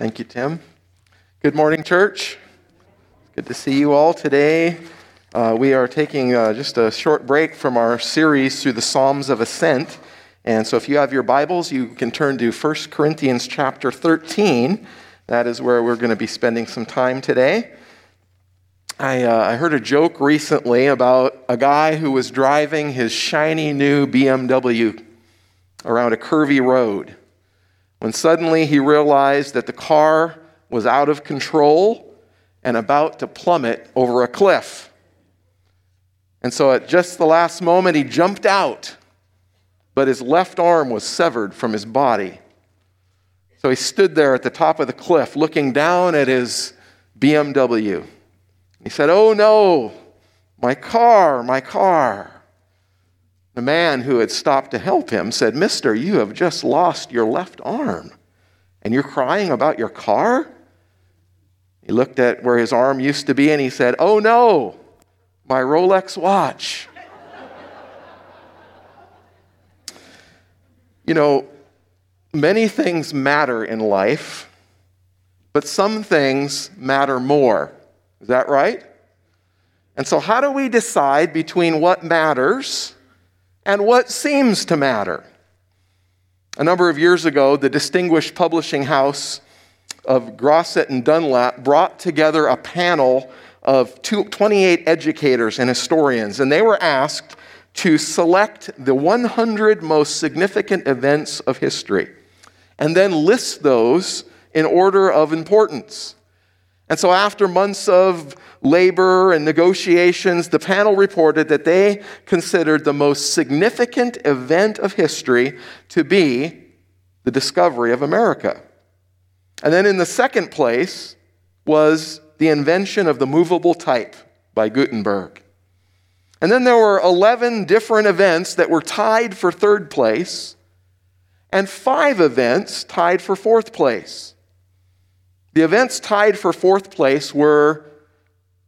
Thank you, Tim. Good morning, church. Good to see you all today. Uh, we are taking uh, just a short break from our series through the Psalms of Ascent. And so if you have your Bibles, you can turn to 1 Corinthians chapter 13. That is where we're going to be spending some time today. I, uh, I heard a joke recently about a guy who was driving his shiny new BMW around a curvy road when suddenly he realized that the car was out of control and about to plummet over a cliff. And so at just the last moment, he jumped out, but his left arm was severed from his body. So he stood there at the top of the cliff looking down at his BMW. He said, Oh no, my car, my car. The man who had stopped to help him said, Mister, you have just lost your left arm, and you're crying about your car? He looked at where his arm used to be and he said, Oh no, my Rolex watch. you know, many things matter in life, but some things matter more. Is that right? And so, how do we decide between what matters and what seems to matter. A number of years ago, the distinguished publishing house of Grosset and Dunlap brought together a panel of 28 educators and historians, and they were asked to select the 100 most significant events of history and then list those in order of importance. And so, after months of labor and negotiations, the panel reported that they considered the most significant event of history to be the discovery of America. And then, in the second place, was the invention of the movable type by Gutenberg. And then there were 11 different events that were tied for third place, and five events tied for fourth place. The events tied for fourth place were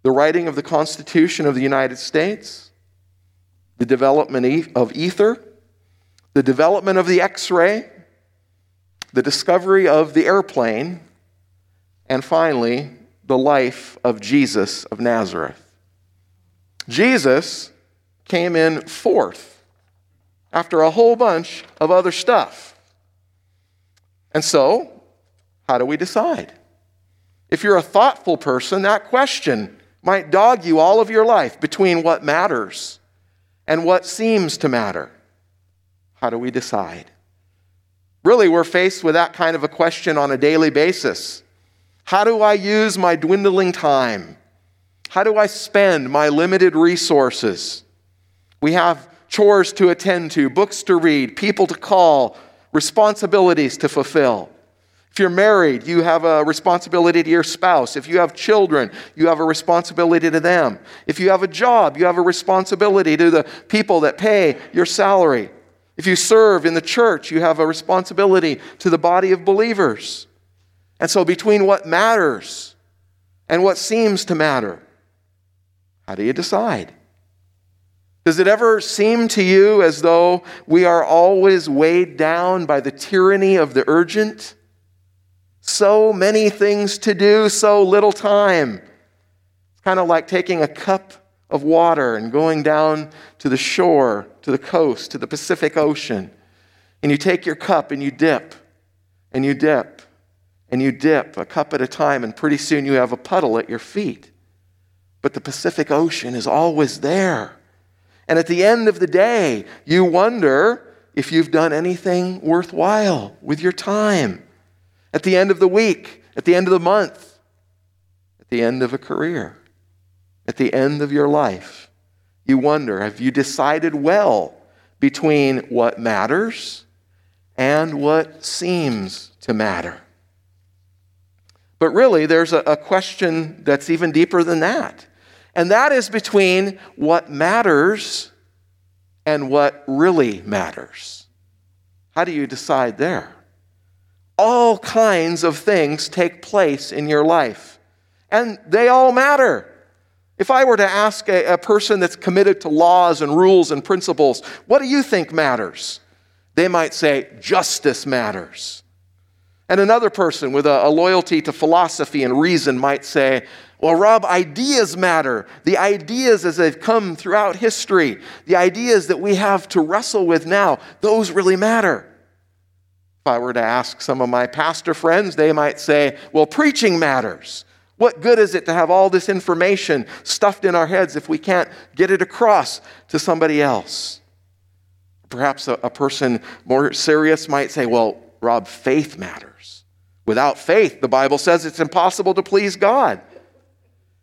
the writing of the Constitution of the United States, the development of ether, the development of the X ray, the discovery of the airplane, and finally, the life of Jesus of Nazareth. Jesus came in fourth after a whole bunch of other stuff. And so, how do we decide? If you're a thoughtful person, that question might dog you all of your life between what matters and what seems to matter. How do we decide? Really, we're faced with that kind of a question on a daily basis. How do I use my dwindling time? How do I spend my limited resources? We have chores to attend to, books to read, people to call, responsibilities to fulfill. If you're married, you have a responsibility to your spouse. If you have children, you have a responsibility to them. If you have a job, you have a responsibility to the people that pay your salary. If you serve in the church, you have a responsibility to the body of believers. And so, between what matters and what seems to matter, how do you decide? Does it ever seem to you as though we are always weighed down by the tyranny of the urgent? So many things to do, so little time. It's kind of like taking a cup of water and going down to the shore, to the coast, to the Pacific Ocean. And you take your cup and you dip, and you dip, and you dip a cup at a time, and pretty soon you have a puddle at your feet. But the Pacific Ocean is always there. And at the end of the day, you wonder if you've done anything worthwhile with your time at the end of the week, at the end of the month, at the end of a career, at the end of your life. You wonder have you decided well between what matters and what seems to matter? But really, there's a, a question that's even deeper than that. And that is between what matters and what really matters. How do you decide there? All kinds of things take place in your life, and they all matter. If I were to ask a, a, person that's committed to laws and rules and principles, what do you think matters? They might say, justice matters. And another person with a, a, loyalty to philosophy and reason might say, Well, Rob, ideas matter. The ideas as they've come throughout history, the ideas that we have to wrestle with now, those really matter. If I were to ask some of my pastor friends, they might say, Well, preaching matters. What good is it to have all this information stuffed in our heads if we can't get it across to somebody else? Perhaps a, a person more serious might say, Well, Rob, faith matters. Without faith, the Bible says it's impossible to please God.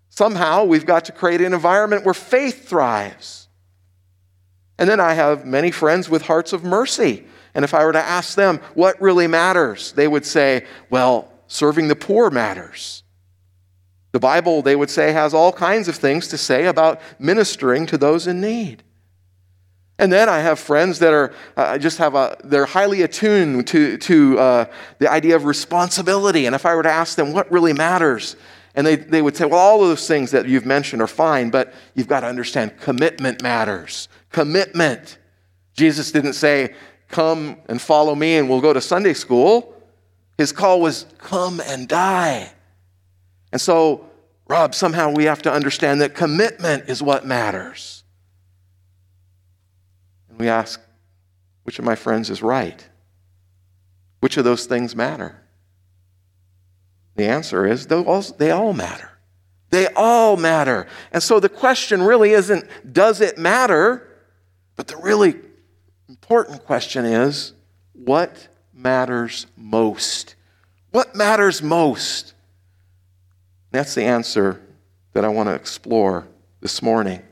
Somehow, we've got to create an environment where faith thrives. And then I have many friends with hearts of mercy. And if I were to ask them what really matters, they would say, well, serving the poor matters. The Bible, they would say, has all kinds of things to say about ministering to those in need. And then I have friends that are uh, just have a they're highly attuned to to uh, the idea of responsibility. And if I were to ask them what really matters, and they, they would say, well, all of those things that you've mentioned are fine, but you've got to understand commitment matters. Commitment. Jesus didn't say, come and follow me and we'll go to Sunday school. His call was, come and die. And so, Rob, somehow we have to understand that commitment is what matters. And we ask, which of my friends is right? Which of those things matter? The answer is they all matter. They all matter. And so the question really isn't, does it matter? But the really important question is, what matters most? What matters most? That's the answer that I want to explore this morning.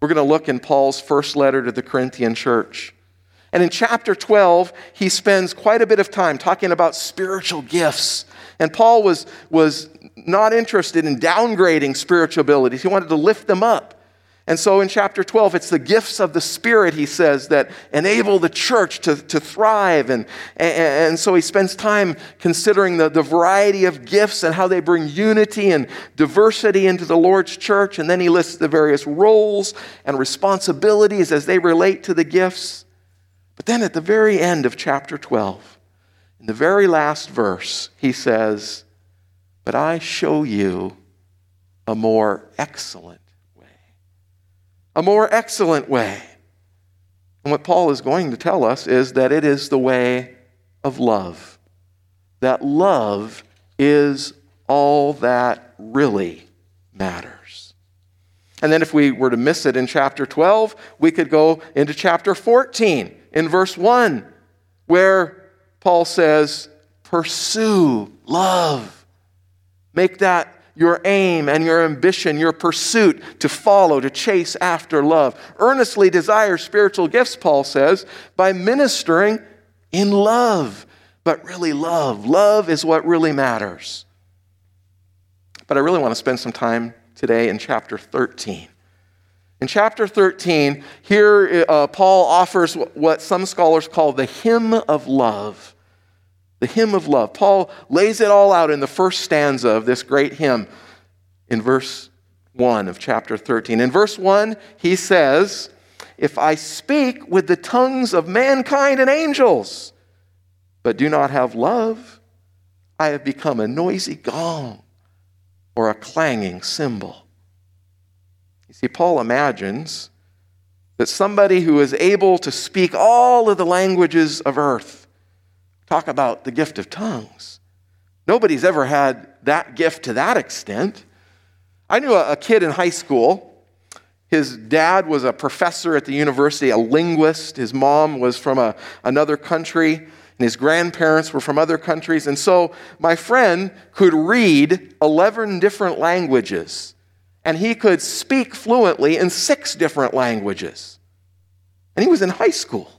We're going to look in Paul's first letter to the Corinthian church. And in chapter 12, he spends quite a bit of time talking about spiritual gifts. And Paul was, was not interested in downgrading spiritual abilities, he wanted to lift them up. And so in chapter 12, it's the gifts of the Spirit, he says, that enable the church to, to thrive. And, and, and so he spends time considering the, the variety of gifts and how they bring unity and diversity into the Lord's church. And then he lists the various roles and responsibilities as they relate to the gifts. But then at the very end of chapter 12, in the very last verse, he says, But I show you a more excellent a more excellent way. And what Paul is going to tell us is that it is the way of love. That love is all that really matters. And then, if we were to miss it in chapter 12, we could go into chapter 14 in verse 1, where Paul says, Pursue love. Make that your aim and your ambition, your pursuit to follow, to chase after love. Earnestly desire spiritual gifts, Paul says, by ministering in love. But really, love. Love is what really matters. But I really want to spend some time today in chapter 13. In chapter 13, here uh, Paul offers what some scholars call the hymn of love the hymn of love. Paul lays it all out in the first stanza of this great hymn in verse 1 of chapter 13. In verse 1, he says, If I speak with the tongues of mankind and angels, but do not have love, I have become a noisy gong or a clanging cymbal. You see, Paul imagines that somebody who is able to speak all of the languages of earth Talk about the gift of tongues. Nobody's ever had that gift to that extent. I knew a, kid in high school. His dad was a professor at the university, a linguist. His mom was from a, another country, and his grandparents were from other countries. And so my friend could read 11 different languages, and he could speak fluently in six different languages. And he was in high school.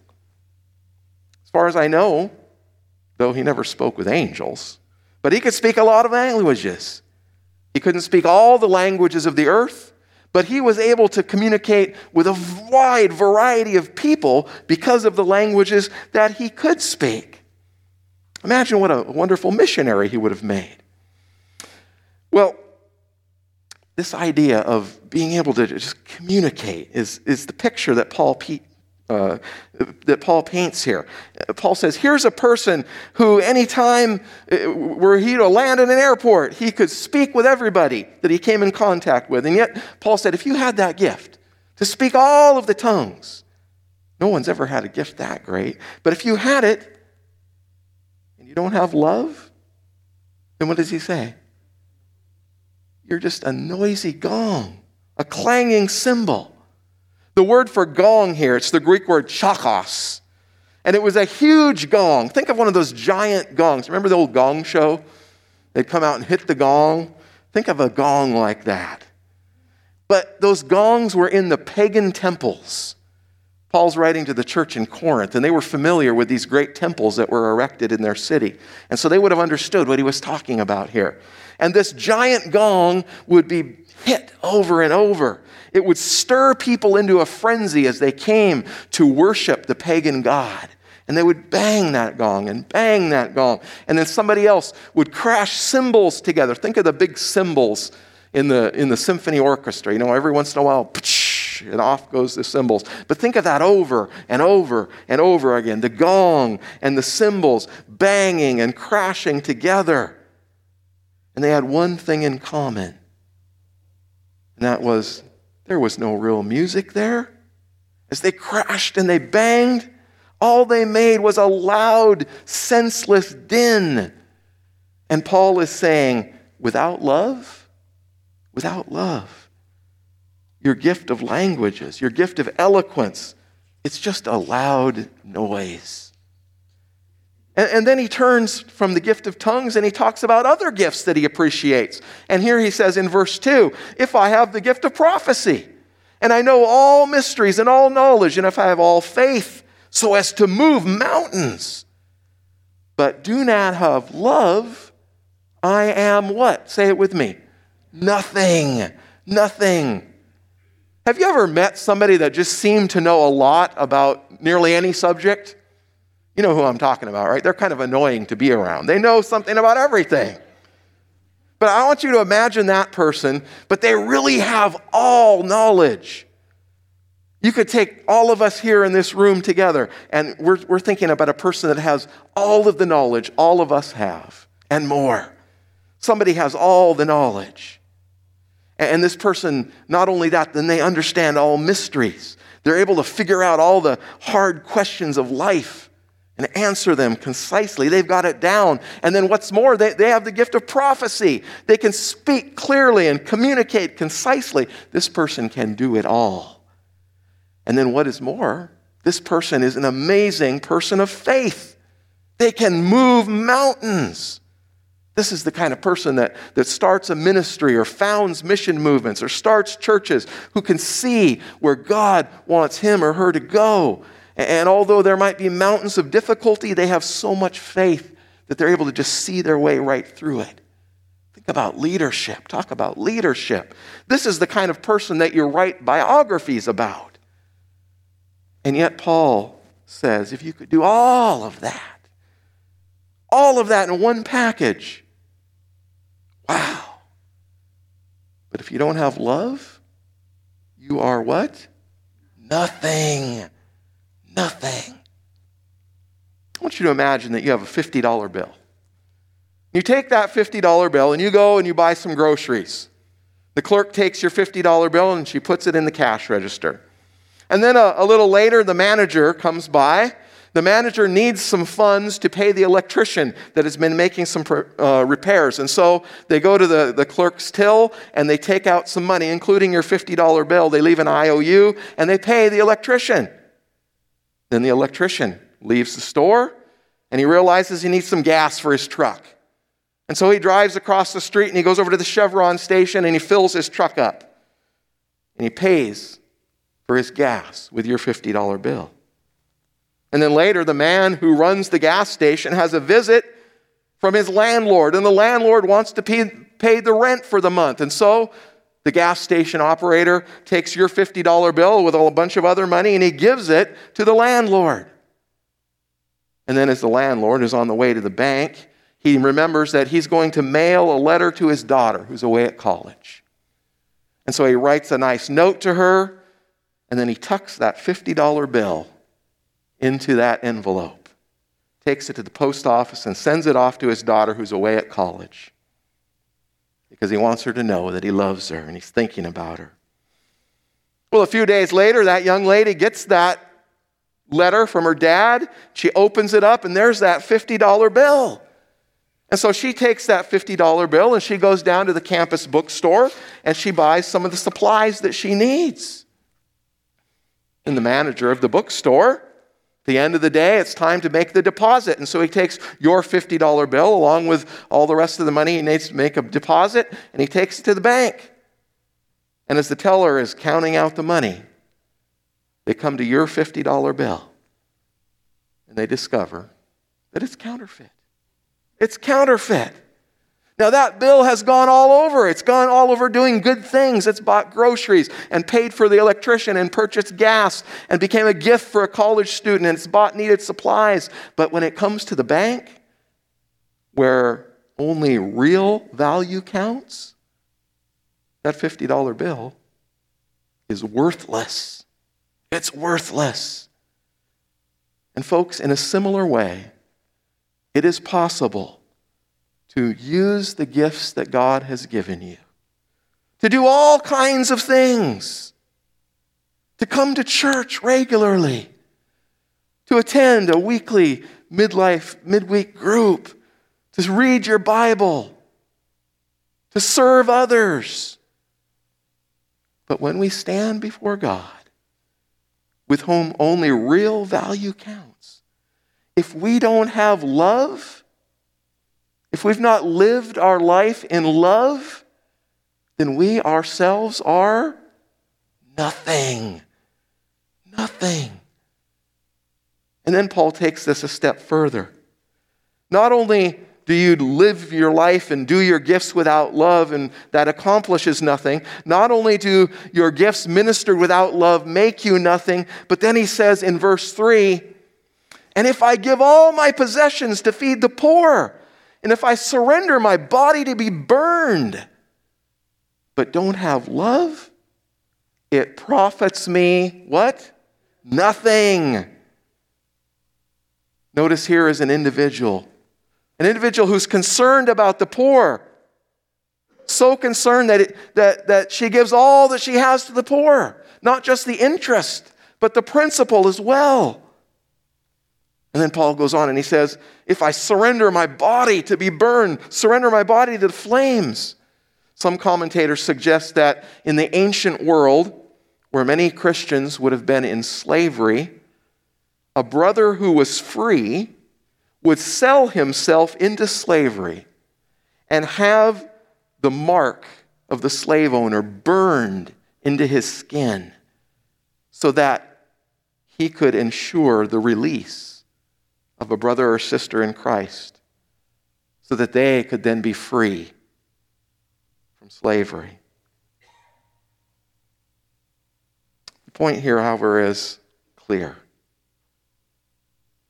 As far as I know, though he never spoke with angels. But he could speak a lot of languages. He couldn't speak all the languages of the earth, but he was able to communicate with a wide variety of people because of the languages that he could speak. Imagine what a wonderful missionary he would have made. Well, this idea of being able to just communicate is, is the picture that Paul uh, that Paul paints here. Paul says, here's a person who, anytime uh, were he to land in an airport, he could speak with everybody that he came in contact with. And yet, Paul said, if you had that gift to speak all of the tongues, no one's ever had a gift that great. But if you had it and you don't have love, then what does he say? You're just a noisy gong, a clanging cymbal. The word for gong here, it's the Greek word chalkos. And it was a huge gong. Think of one of those giant gongs. Remember the old gong show? They'd come out and hit the gong. Think of a gong like that. But those gongs were in the pagan temples. Paul's writing to the church in Corinth, and they were familiar with these great temples that were erected in their city. And so they would have understood what he was talking about here. And this giant gong would be hit over and over. It would stir people into a frenzy as they came to worship the pagan god. And they would bang that gong and bang that gong. And then somebody else would crash cymbals together. Think of the big cymbals in the, in the symphony orchestra. You know, every once in a while, and off goes the cymbals. But think of that over and over and over again the gong and the cymbals banging and crashing together. And they had one thing in common, that was there was no real music there. As they crashed and they banged, all they made was a loud, senseless din. And Paul is saying, without love, without love, your gift of languages, your gift of eloquence, it's just a loud noise. And, and, then he turns from the gift of tongues and he talks about other gifts that he appreciates. And here he says in verse 2 If I have the gift of prophecy, and I know all mysteries and all knowledge, and if I have all faith so as to move mountains, but do not have love, I am what? Say it with me. Nothing. Nothing. Have you ever met somebody that just seemed to know a lot about nearly any subject? You know who I'm talking about, right? They're kind of annoying to be around. They know something about everything. But I want you to imagine that person, but they really have all knowledge. You could take all of us here in this room together, and we're, we're thinking about a person that has all of the knowledge all of us have, and more. Somebody has all the knowledge. And this person, not only that, then they understand all mysteries. They're able to figure out all the hard questions of life and answer them concisely. They've got it down. And then what's more, they, they have the gift of prophecy. They can speak clearly and communicate concisely. This person can do it all. And then what is more, this person is an amazing person of faith. They can move mountains. This is the kind of person that, that starts a ministry or founds mission movements or starts churches who can see where God wants him or her to go and although there might be mountains of difficulty, they have so much faith that they're able to just see their way right through it. Think about leadership. Talk about leadership. This is the kind of person that you write biographies about. And yet, Paul says if you could do all of that, all of that in one package, wow. But if you don't have love, you are what? Nothing. Nothing. I want you to imagine that you have a $50 bill. You take that $50 bill and you go and you buy some groceries. The clerk takes your $50 bill and she puts it in the cash register. And then a, a, little later, the manager comes by. The manager needs some funds to pay the electrician that has been making some uh, repairs. And so they go to the, the clerk's till and they take out some money, including your $50 bill. They leave an IOU and they pay the electrician. Then the electrician leaves the store and he realizes he needs some gas for his truck. And so he drives across the street and he goes over to the Chevron station and he fills his truck up. And he pays for his gas with your $50 bill. And then later, the man who runs the gas station has a visit from his landlord, and the landlord wants to pay, pay the rent for the month. And so the gas station operator takes your $50 bill with all a bunch of other money and he gives it to the landlord. And then, as the landlord is on the way to the bank, he remembers that he's going to mail a letter to his daughter who's away at college. And so he writes a nice note to her, and then he tucks that $50 bill into that envelope, takes it to the post office, and sends it off to his daughter who's away at college because he wants her to know that he loves her and he's thinking about her. Well, a few days later, that young lady gets that letter from her dad. She opens it up, and there's that $50 bill. And so she takes that $50 bill and she goes down to the campus bookstore and she buys some of the supplies that she needs. And the manager of the bookstore, at the end of the day, it's time to make the deposit. And so he takes your $50 bill along with all the rest of the money he needs to make a deposit and he takes it to the bank. And as the teller is counting out the money, they come to your $50 bill and they discover that it's counterfeit. It's counterfeit. Now, that bill has gone all over. It's gone all over doing good things. It's bought groceries and paid for the electrician and purchased gas and became a gift for a college student and it's bought needed supplies. But when it comes to the bank, where only real value counts, that $50 bill is worthless. It's worthless. And, folks, in a similar way, it is possible to use the gifts that God has given you, to do all kinds of things, to come to church regularly, to attend a weekly midlife, midweek group, to read your Bible, to serve others. But when we stand before God, with whom only real value counts, if we don't have love, if we've not lived our life in love, then we ourselves are nothing. Nothing. And then Paul takes this a step further. Not only do you live your life and do your gifts without love and that accomplishes nothing? Not only do your gifts ministered without love make you nothing, but then he says in verse 3 And if I give all my possessions to feed the poor, and if I surrender my body to be burned, but don't have love, it profits me what? Nothing. Notice here is an individual an individual who's concerned about the poor. So concerned that, it, that, that she gives all that she has to the poor, not just the interest, but the principal as well. And then Paul goes on and he says, If I surrender my body to be burned, surrender my body to the flames. Some commentators suggest that in the ancient world, where many Christians would have been in slavery, a brother who was free would sell himself into slavery and have the mark of the slave owner burned into his skin so that he could ensure the release of a brother or sister in Christ so that they could then be free from slavery. The point here, however, is clear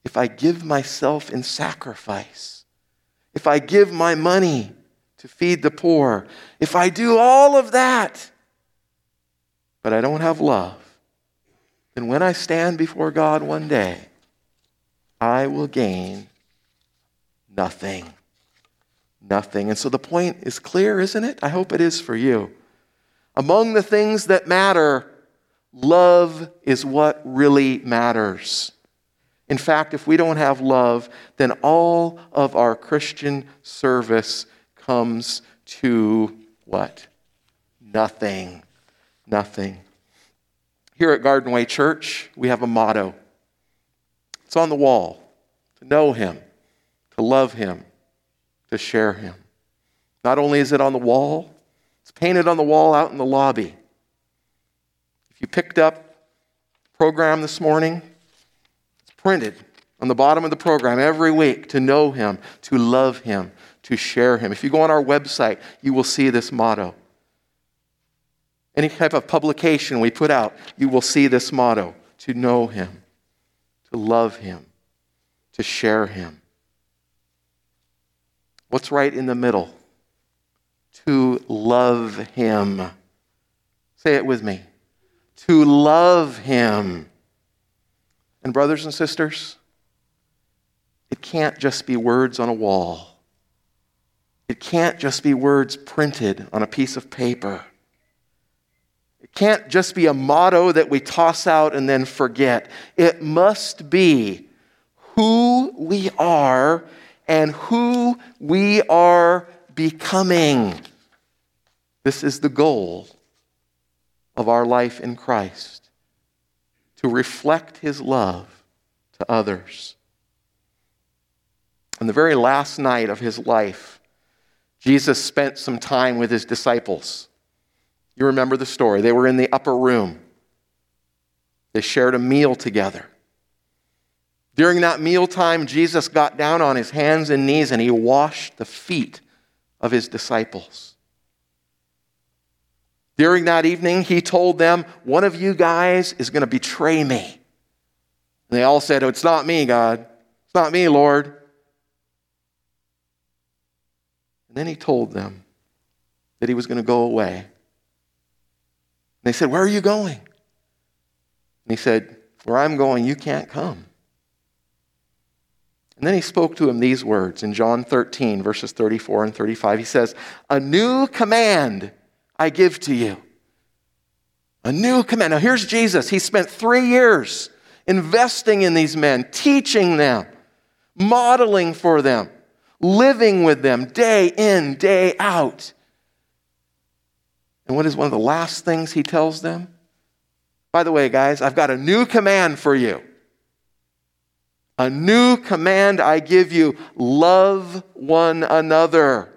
if I give myself in sacrifice, if I give my money to feed the poor, if I do all of that, but I don't have love, then when I stand before God one day, I will gain nothing. Nothing. And so the point is clear, isn't it? I hope it is for you. Among the things that matter, love is what really matters. In fact, if we don't have love, then all of our Christian service comes to what? Nothing. Nothing. Here at Garden Way Church, we have a motto. It's on the wall to know Him, to love Him, to share Him. Not only is it on the wall, it's painted on the wall out in the lobby. If you picked up program this morning, it's printed on the bottom of the program every week to know Him, to love Him, to share Him. If you go on our website, you will see this motto. Any type of publication we put out, you will see this motto to know Him, to love Him, to share Him. What's right in the middle? To love Him. Say it with me. To love Him. And, brothers and sisters, it can't just be words on a wall. It can't just be words printed on a piece of paper. Can't just be a motto that we toss out and then forget. It must be who we are and who we are becoming. This is the goal of our life in Christ to reflect his love to others. On the very last night of his life, Jesus spent some time with his disciples. You remember the story. They were in the upper room, they shared a meal together. During that mealtime, Jesus got down on his hands and knees and he washed the feet of his disciples. During that evening, he told them, One of you guys is going to betray me. And they all said, oh, It's not me, God. It's not me, Lord. And then he told them that he was going to go away. And they said, Where are you going? And he said, Where I'm going, you can't come. And then he spoke to him these words in John 13, verses 34 and 35. He says, A new command I give to you. A new command. Now, here's Jesus. He spent three years investing in these men, teaching them, modeling for them, living with them day in, day out. And what is one of the last things he tells them? By the way, guys, I've got a new command for you. A new command I give you love one another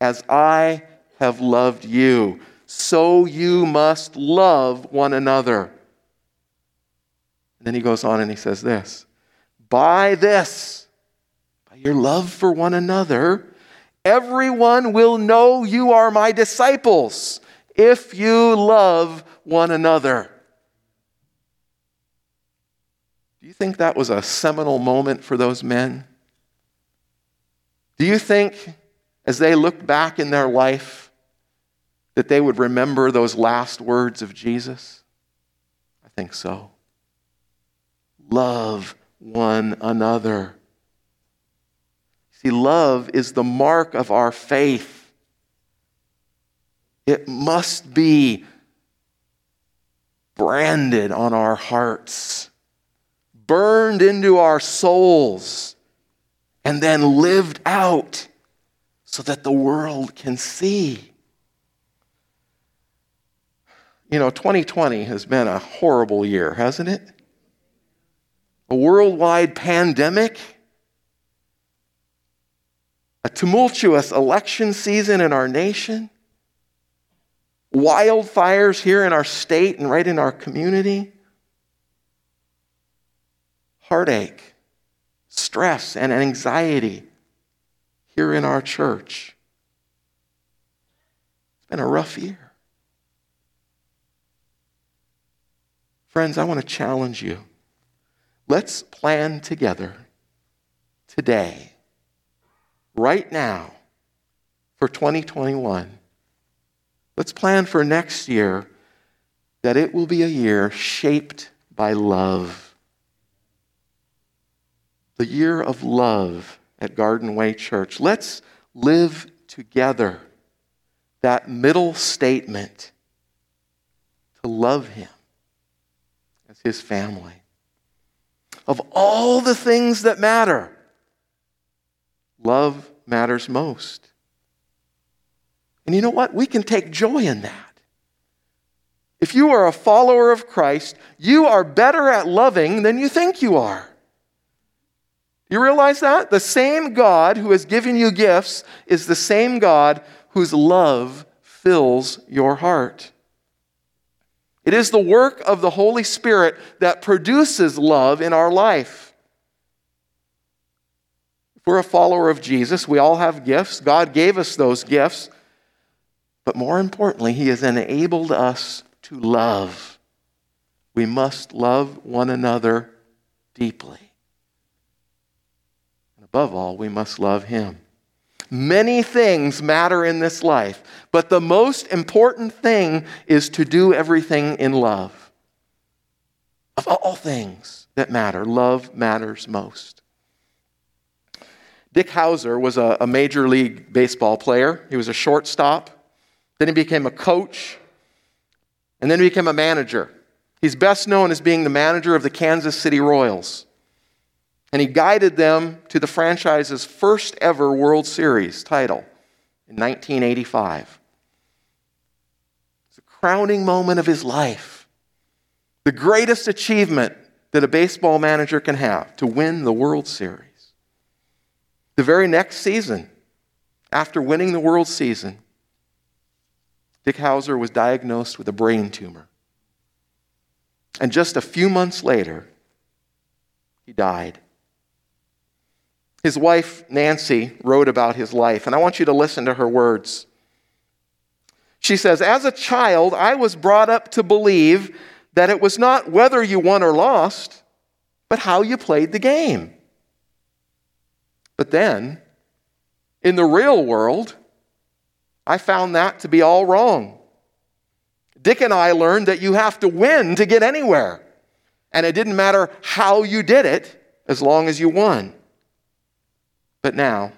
as I have loved you. So you must love one another. And then he goes on and he says this By this, by your love for one another, everyone will know you are my disciples if you love one another. Do you think that was a seminal moment for those men? Do you think, as they looked back in their life, that they would remember those last words of Jesus? I think so. Love one another. See, love is the mark of our faith. It must be branded on our hearts burned into our souls and then lived out so that the world can see. You know, 2020 has been a horrible year, hasn't it? A worldwide pandemic, a tumultuous election season in our nation, wildfires here in our state and right in our community heartache, stress, and anxiety here in our church. It's been a rough year. Friends, I want to challenge you. Let's plan together today, right now, for 2021. Let's plan for next year that it will be a year shaped by love the year of love at Garden Way Church. Let's live together that middle statement to love Him as His family. Of all the things that matter, love matters most. And you know what? We can take joy in that. If you are a follower of Christ, you are better at loving than you think you are. You realize that? The same God who has given you gifts is the same God whose love fills your heart. It is the work of the Holy Spirit that produces love in our life. If we're a follower of Jesus, we all have gifts. God gave us those gifts. But more importantly, He has enabled us to love. We must love one another deeply And above all, we must love Him. Many things matter in this life, but the most important thing is to do everything in love. Of all things that matter, love matters most. Dick Howser was a, a major league baseball player. He was a shortstop. Then he became a coach. And then he became a manager. He's best known as being the manager of the Kansas City Royals. And he guided them to the franchise's first ever World Series title in 1985. It's a crowning moment of his life. The greatest achievement that a baseball manager can have to win the World Series. The very next season, after winning the World Season, Dick Howser was diagnosed with a brain tumor. And just a few months later, he died. His wife, Nancy, wrote about his life, and I want you to listen to her words. She says, As a child, I was brought up to believe that it was not whether you won or lost, but how you played the game. But then, in the real world, I found that to be all wrong. Dick and I learned that you have to win to get anywhere. And it didn't matter how you did it as long as you won. But now,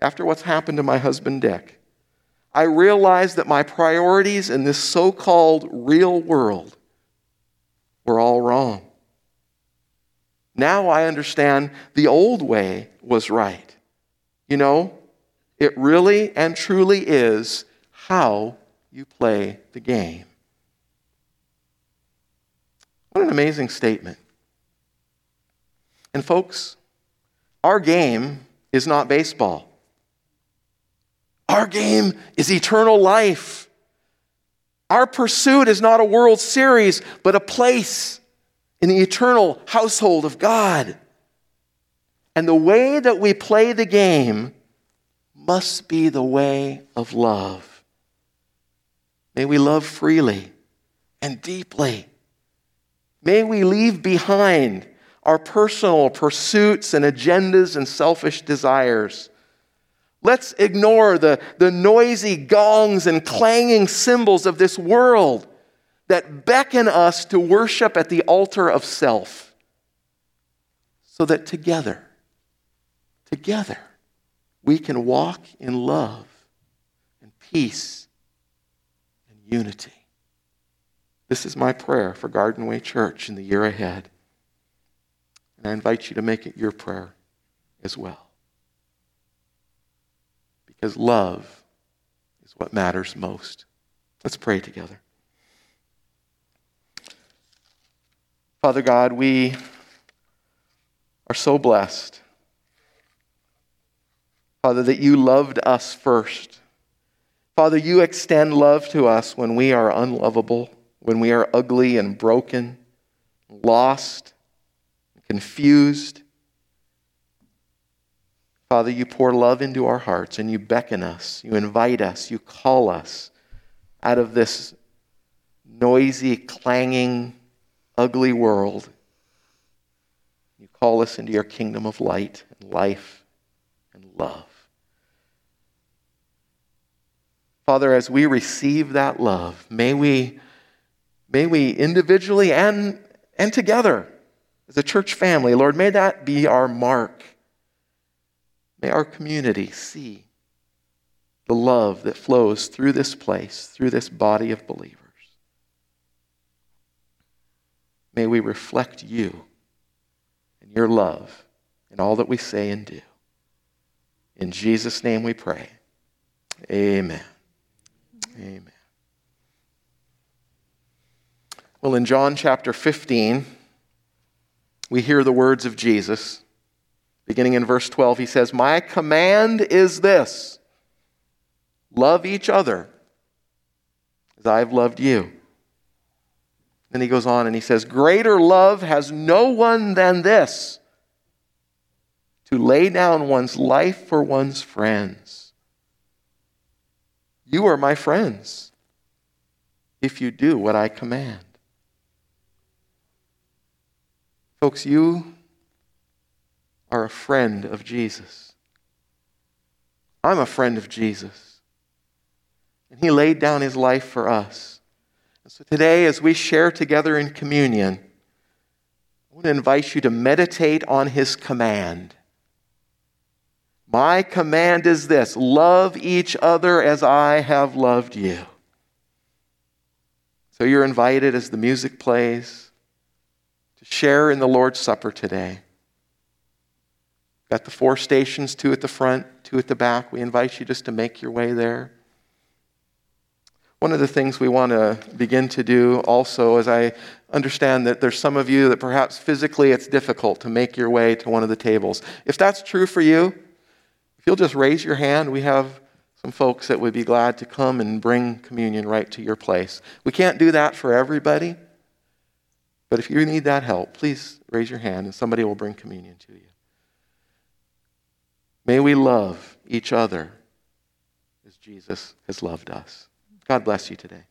after what's happened to my husband Dick, I realize that my priorities in this so called real world were all wrong. Now I understand the old way was right. You know, it really and truly is how you play the game. What an amazing statement. And, folks, our game is not baseball. Our game is eternal life. Our pursuit is not a World Series, but a place in the eternal household of God. And the way that we play the game must be the way of love. May we love freely and deeply. May we leave behind our personal pursuits and agendas and selfish desires. Let's ignore the, the noisy gongs and clanging cymbals of this world that beckon us to worship at the altar of self so that together, together, we can walk in love and peace and unity. This is my prayer for Garden Way Church in the year ahead. And I invite you to make it your prayer as well. Because love is what matters most. Let's pray together. Father God, we are so blessed. Father, that you loved us first. Father, you extend love to us when we are unlovable, when we are ugly and broken, lost, confused. Father, you pour love into our hearts and you beckon us, you invite us, you call us out of this noisy, clanging, ugly world. You call us into your kingdom of light and life and love. Father, as we receive that love, may we, may we individually and, and together as a church family, Lord, may that be our mark. May our community see the love that flows through this place, through this body of believers. May we reflect you and your love in all that we say and do. In Jesus' name we pray. Amen. Amen. Well, in John chapter 15, we hear the words of Jesus. Beginning in verse 12, he says, My command is this love each other as I have loved you. Then he goes on and he says, Greater love has no one than this to lay down one's life for one's friends. You are my friends if you do what I command. Folks, you are a friend of Jesus. I'm a friend of Jesus. And he laid down his life for us. And So today, as we share together in communion, I want to invite you to meditate on his command. My command is this love each other as I have loved you. So you're invited as the music plays to share in the Lord's Supper today. Got the four stations, two at the front, two at the back. We invite you just to make your way there. One of the things we want to begin to do also is I understand that there's some of you that perhaps physically it's difficult to make your way to one of the tables. If that's true for you, you'll just raise your hand, we have some folks that would be glad to come and bring communion right to your place. We can't do that for everybody, but if you need that help, please raise your hand and somebody will bring communion to you. May we love each other as Jesus has loved us. God bless you today.